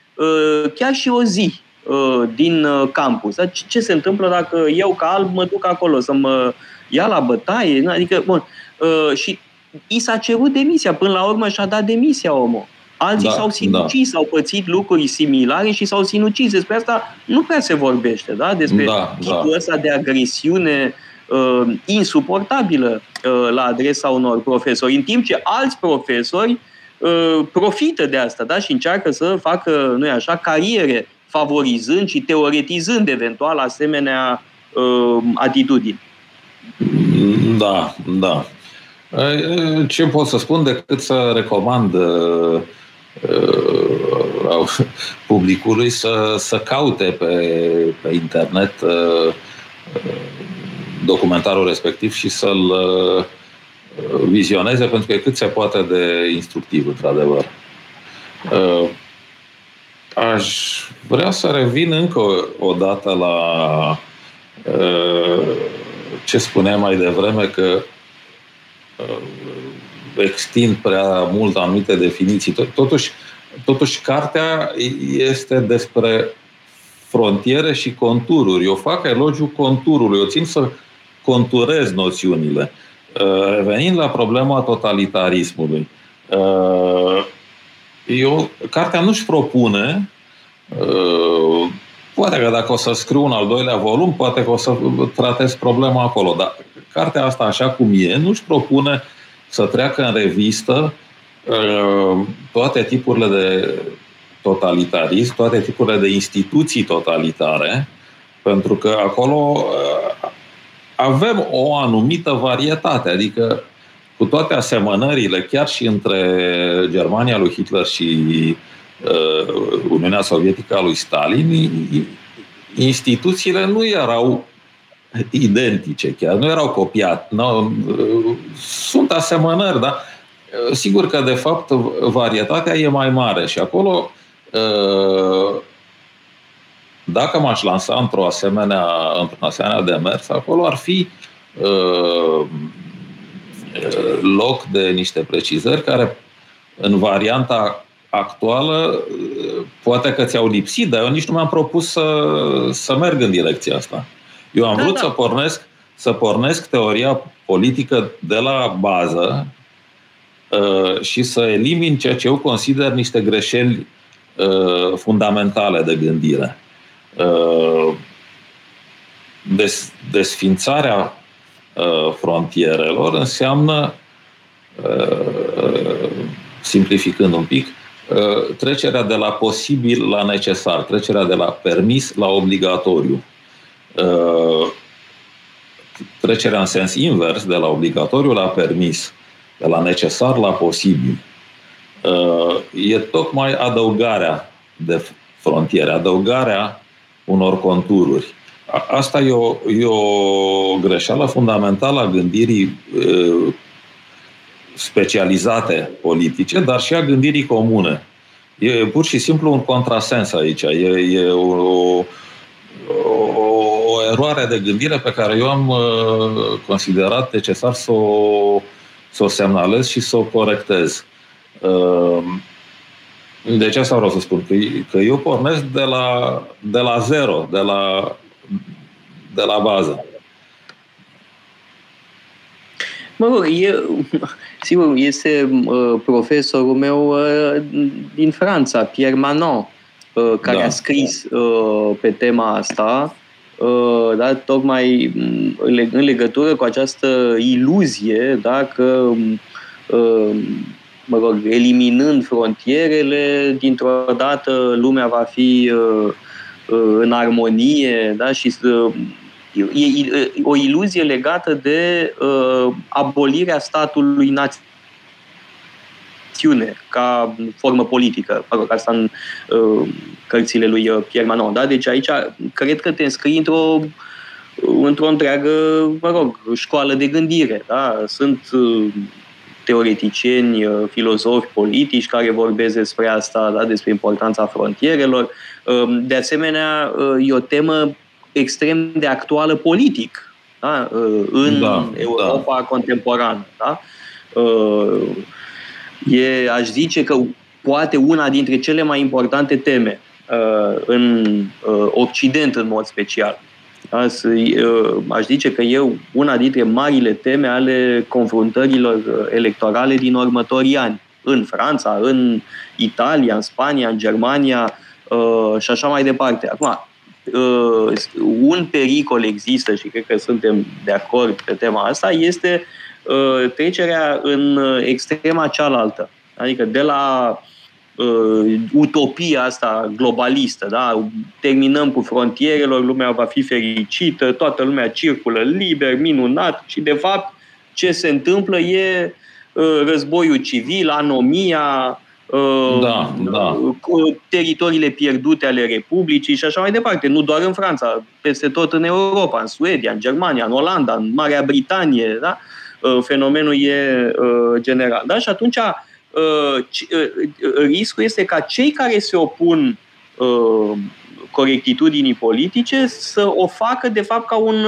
chiar și o zi uh, din uh, campus. Ce se întâmplă dacă eu ca alb mă duc acolo să mă ia la bătaie? Adică, bun, și i s-a cerut demisia. Până la urmă și-a dat demisia omul. Alții da, s-au sinucis, da. au pățit lucruri similare și s-au sinucis. Despre asta nu prea se vorbește, da? Despre da, tipul da. ăsta de agresiune uh, insuportabilă uh, la adresa unor profesori, în timp ce alți profesori uh, profită de asta, da? Și încearcă să facă, nu așa, cariere, favorizând și teoretizând eventual asemenea uh, atitudini. Da, da. Ce pot să spun decât să recomand uh, uh, publicului să, să caute pe, pe internet uh, documentarul respectiv și să-l vizioneze, pentru că e cât se poate de instructiv, într-adevăr. Aș vrea să revin încă o dată la ce spuneam mai devreme, că extind prea mult anumite definiții. Totuși, totuși, cartea este despre frontiere și contururi. Eu fac elogiu conturului, eu țin să conturez noțiunile. Uh, revenind la problema totalitarismului, uh, eu, cartea nu-și propune, uh, poate că dacă o să scriu un al doilea volum, poate că o să tratez problema acolo, dar cartea asta, așa cum e, nu-și propune să treacă în revistă uh, toate tipurile de totalitarism, toate tipurile de instituții totalitare, pentru că acolo uh, avem o anumită varietate, adică cu toate asemănările, chiar și între Germania lui Hitler și uh, Uniunea Sovietică a lui Stalin, instituțiile nu erau identice, chiar nu erau copiate. Nu, sunt asemănări, dar sigur că, de fapt, varietatea e mai mare și acolo, dacă m-aș lansa într-o asemenea, într-un asemenea demers, acolo ar fi loc de niște precizări care, în varianta actuală, poate că ți-au lipsit, dar eu nici nu mi-am propus să, să merg în direcția asta. Eu am da, vrut da. să pornesc să pornesc teoria politică de la bază uh, și să elimin ceea ce eu consider niște greșeli uh, fundamentale de gândire. Uh, des, desfințarea uh, frontierelor înseamnă, uh, simplificând un pic, uh, trecerea de la posibil la necesar, trecerea de la permis la obligatoriu. Uh, trecerea în sens invers, de la obligatoriu la permis, de la necesar la posibil, uh, e tocmai adăugarea de frontiere, adăugarea unor contururi. Asta e o, e o greșeală fundamentală a gândirii uh, specializate politice, dar și a gândirii comune. E pur și simplu un contrasens aici. E, e o, o, o eroare de gândire pe care eu am uh, considerat necesar să o, să o semnalez și să o corectez. Uh, deci asta vreau să spun, că, că eu pornesc de la, de la zero, de la, de la bază. Mă rog, e, sigur, este uh, profesorul meu uh, din Franța, Pierre Manon, uh, care da. a scris uh, pe tema asta Uh, da, tocmai mm, în legătură cu această iluzie da, că uh, mă rog, eliminând frontierele, dintr-o dată lumea va fi uh, în armonie da, și e o iluzie legată de abolirea statului național acțiune ca formă politică. Mă rog, asta în uh, cărțile lui uh, Pierre Manon. Da? Deci aici cred că te înscrii într-o într-o întreagă, mă rog, școală de gândire. Da? Sunt uh, teoreticieni, uh, filozofi politici care vorbesc despre asta, da? despre importanța frontierelor. Uh, de asemenea, uh, e o temă extrem de actuală politic da? în da, Europa da. contemporană. Da? E, aș zice că poate una dintre cele mai importante teme în Occident în mod special. Da? Aș zice că e una dintre marile teme ale confruntărilor electorale din următorii ani. În Franța, în Italia, în Spania, în Germania și așa mai departe. Acum, uh, un pericol există și cred că suntem de acord pe tema asta, este uh, trecerea în extrema cealaltă. Adică de la uh, utopia asta globalistă, da? terminăm cu frontierelor, lumea va fi fericită, toată lumea circulă liber, minunat și de fapt ce se întâmplă e uh, războiul civil, anomia, da, da. teritoriile pierdute ale Republicii și așa mai departe. Nu doar în Franța, peste tot în Europa, în Suedia, în Germania, în Olanda, în Marea Britanie. Da? Uh, fenomenul e uh, general. Da? Și atunci uh, riscul este ca cei care se opun corectitudinii politice să o facă de fapt ca un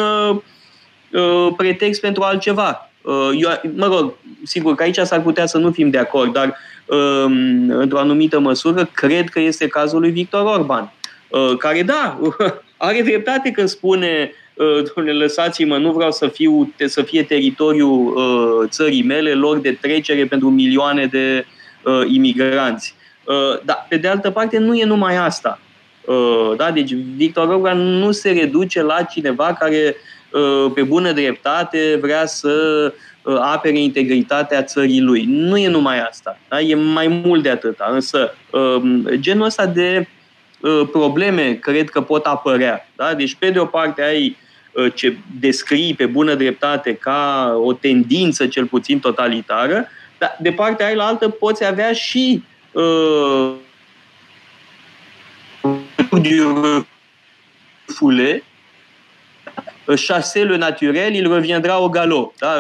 pretext pentru altceva. Eu, mă rog, sigur că aici s-ar putea să nu fim de acord, dar Ehm, într-o anumită măsură, cred că este cazul lui Victor Orban, uh, care, da, *laughs* are dreptate când spune uh, Doamne, lăsați-mă, nu vreau să, fiu, să fie teritoriul uh, țării mele, lor de trecere pentru milioane de imigranți. Dar, pe de altă parte, nu e numai asta. Da? Deci, Victor Orban nu se reduce la cineva care, pe bună dreptate, vrea să Uh, apere integritatea țării lui. Nu e numai asta, da? e mai mult de atâta. Însă, um, genul ăsta de uh, probleme cred că pot apărea. Da? Deci, pe de o parte, ai uh, ce descrii pe bună dreptate ca o tendință cel puțin totalitară, dar de partea aia la altă poți avea și uh, fule chasser le naturel, il reviendra au galop. Da?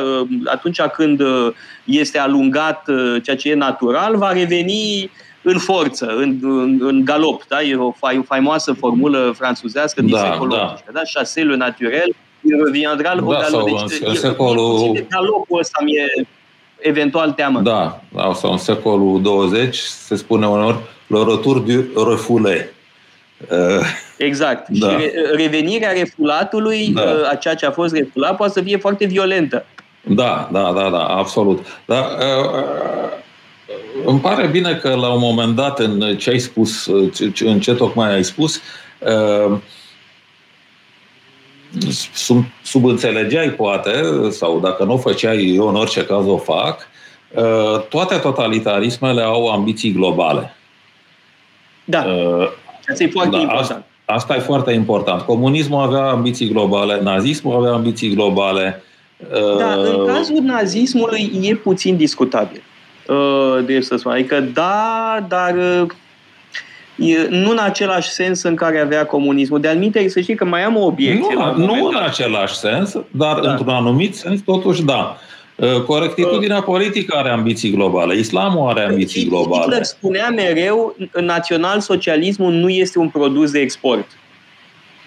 Atunci când uh, este alungat uh, ceea ce e natural, va reveni în forță, în, în, în galop. Da? E o faimoasă formulă franțuzească din da, secolul da. da? Chasser le naturel, il reviendra au da, galop. Deci, în, în secolul... galopul ăsta mi-e eventual teamă. Da, da, sau în secolul 20 se spune uneori le retour du refoulé. Exact. Da. Și revenirea refulatului, da. Uh, a ceea ce a fost refulat, poate să fie foarte violentă. Da, da, da, da, absolut. Da, uh, uh, îmi pare bine că la un moment dat în ce ai spus, în ce tocmai ai spus, sub, subînțelegeai poate, sau dacă nu o făceai, eu în orice caz o fac, toate totalitarismele au ambiții globale. Da. Asta e foarte da, important. Asta, asta e foarte important. Comunismul avea ambiții globale, nazismul avea ambiții globale. Da, uh... în cazul nazismului e puțin discutabil. Uh, de să spun. Adică da, dar uh, E, nu în același sens în care avea comunismul. De anumite, să știi că mai am o obiecție. Nu, nu în același sens, dar da. într-un anumit sens, totuși da. Uh, corectitudinea politică are ambiții globale, islamul are ambiții globale. Hitler spunea mereu, național-socialismul nu este un produs de export.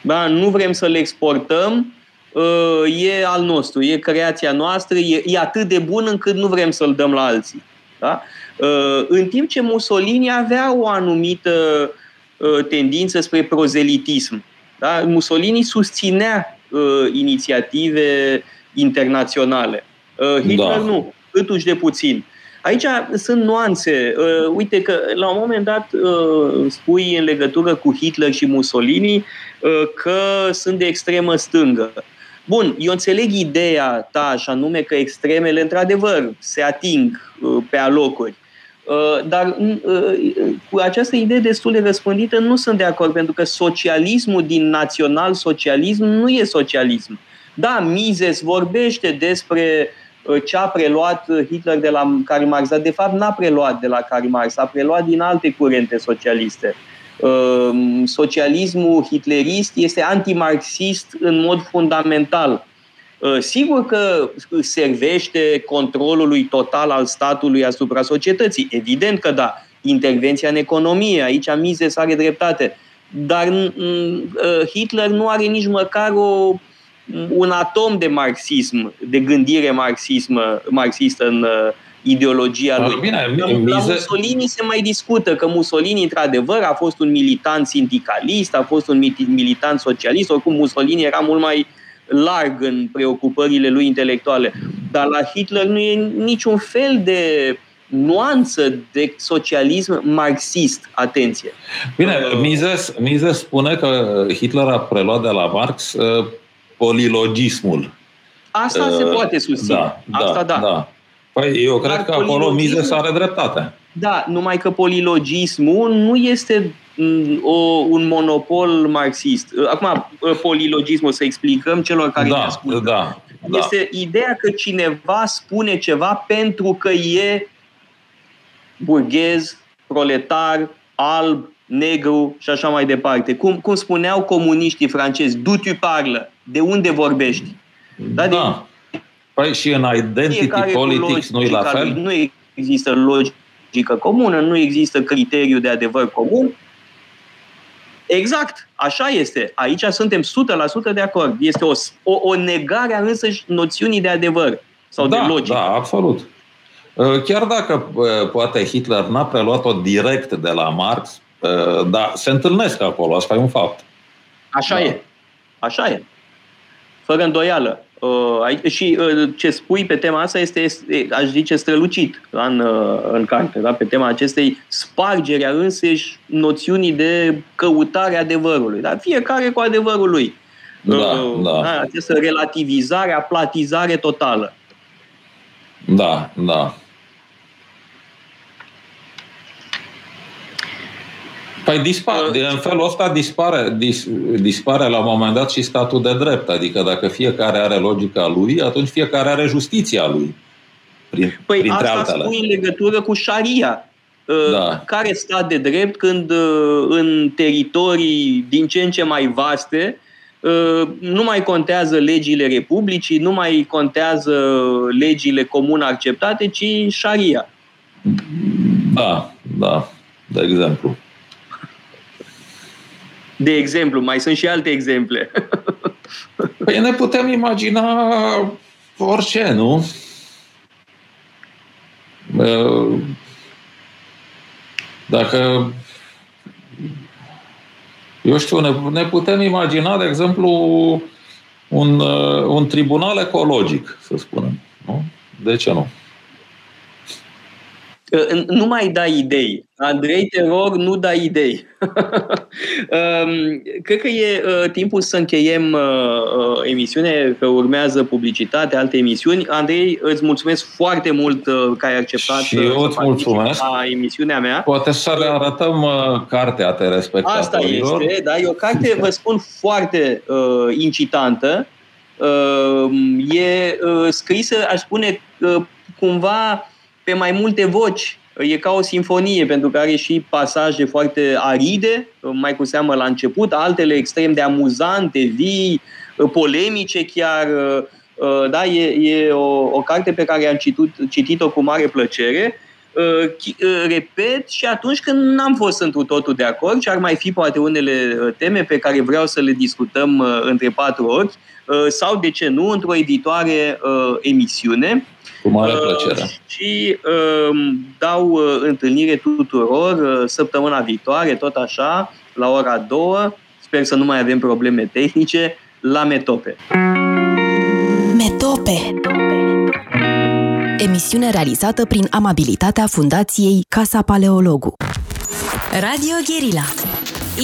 Da? Nu vrem să-l exportăm, uh, e al nostru, e creația noastră, e, e atât de bun încât nu vrem să-l dăm la alții. Da? Uh, în timp ce Mussolini avea o anumită tendință spre prozelitism. Da? Mussolini susținea inițiative internaționale. Uh, Hitler da. nu, câtuși de puțin. Aici sunt nuanțe. Uh, uite că la un moment dat uh, spui în legătură cu Hitler și Mussolini uh, că sunt de extremă stângă. Bun, eu înțeleg ideea ta, așa nume că extremele, într-adevăr, se ating uh, pe alocuri. Uh, dar uh, cu această idee destul de răspândită nu sunt de acord, pentru că socialismul din național-socialism nu e socialism. Da, Mises vorbește despre uh, Uh, ce a preluat uh, Hitler de la Karl Marx, dar de fapt n-a preluat de la Karl Marx, a preluat din alte curente socialiste. Uh, socialismul hitlerist este antimarxist în mod fundamental. Sigur că servește controlului total al statului asupra societății. Evident că da. Intervenția în economie, aici Mises are dreptate. Dar Hitler nu are nici măcar o un atom de marxism, de gândire marxism, marxistă în uh, ideologia lui. Bine, la, mize... la Mussolini se mai discută că Mussolini, într-adevăr, a fost un militant sindicalist, a fost un militant socialist, oricum Mussolini era mult mai larg în preocupările lui intelectuale. Dar la Hitler nu e niciun fel de nuanță de socialism marxist. Atenție! Bine, uh, Mises, Mises spune că Hitler a preluat de la Marx uh, polilogismul. Asta uh, se poate susține. Da, Asta da. da. da. Păi eu cred Dar că acolo Mises are dreptate. Da, numai că polilogismul nu este mm, o, un monopol marxist. Acum, polilogismul, să explicăm celor care da, ne ascultă. Da, da. Este ideea că cineva spune ceva pentru că e burghez, proletar, alb, negru și așa mai departe. Cum, cum spuneau comuniștii francezi, du tu parle, de unde vorbești? Da. da. Păi și în identity politics nu e la fel? Nu există logică comună, nu există criteriu de adevăr comun. Exact, așa este. Aici suntem 100% de acord. Este o, o, o negare a însăși noțiunii de adevăr sau da, de logică. Da, absolut. Uh, chiar dacă uh, poate Hitler n-a preluat-o direct de la Marx, uh, dar se întâlnesc acolo, asta e un fapt. Așa da. e. Așa e. Fără îndoială. Și ce spui pe tema asta este, aș zice, strălucit în, în carte, da? pe tema acestei spargerea însăși noțiunii de căutare adevărului. Da? Fiecare cu adevărul lui. Da, da. da. Această relativizare, aplatizare totală. Da, da. Păi dispare, în felul ăsta dispare, dis, dispare la un moment dat și statul de drept. Adică dacă fiecare are logica lui, atunci fiecare are justiția lui. Prin, păi asta altele. spui în legătură cu șaria. Uh, da. Care stat de drept când uh, în teritorii din ce în ce mai vaste uh, nu mai contează legile Republicii, nu mai contează legile comun acceptate, ci șaria. Da, da, de exemplu. De exemplu, mai sunt și alte exemple. *laughs* Păi ne putem imagina orice, nu? Dacă eu știu, ne, ne putem imagina, de exemplu, un, un tribunal ecologic, să spunem. Nu? De ce nu? Nu mai dai idei. Andrei, te rog, nu dai idei. *laughs* Cred că e uh, timpul să încheiem uh, uh, emisiune, că urmează publicitate, alte emisiuni. Andrei, îți mulțumesc foarte mult că ai acceptat și eu îți mulțumesc. la emisiunea mea. Poate să le arătăm cartea Asta este, da, e o carte, vă spun, foarte uh, incitantă. Uh, e uh, scrisă, aș spune, uh, cumva pe mai multe voci. E ca o sinfonie, pentru că are și pasaje foarte aride, mai cu seamă la început, altele extrem de amuzante, vii, polemice chiar. Da, e, e o, o carte pe care am citit, citit-o cu mare plăcere. Repet, și atunci când n-am fost într totul de acord și ar mai fi poate unele teme pe care vreau să le discutăm între patru ori, sau, de ce nu, într-o editoare emisiune. Cu mare uh, plăcere. Și uh, dau uh, întâlnire tuturor uh, săptămâna viitoare, tot așa, la ora 2. Sper să nu mai avem probleme tehnice, la Metope. Metope. Emisiune realizată prin amabilitatea Fundației Casa Paleologu. Radio Guerilla.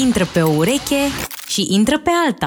Intră pe o ureche și intră pe alta.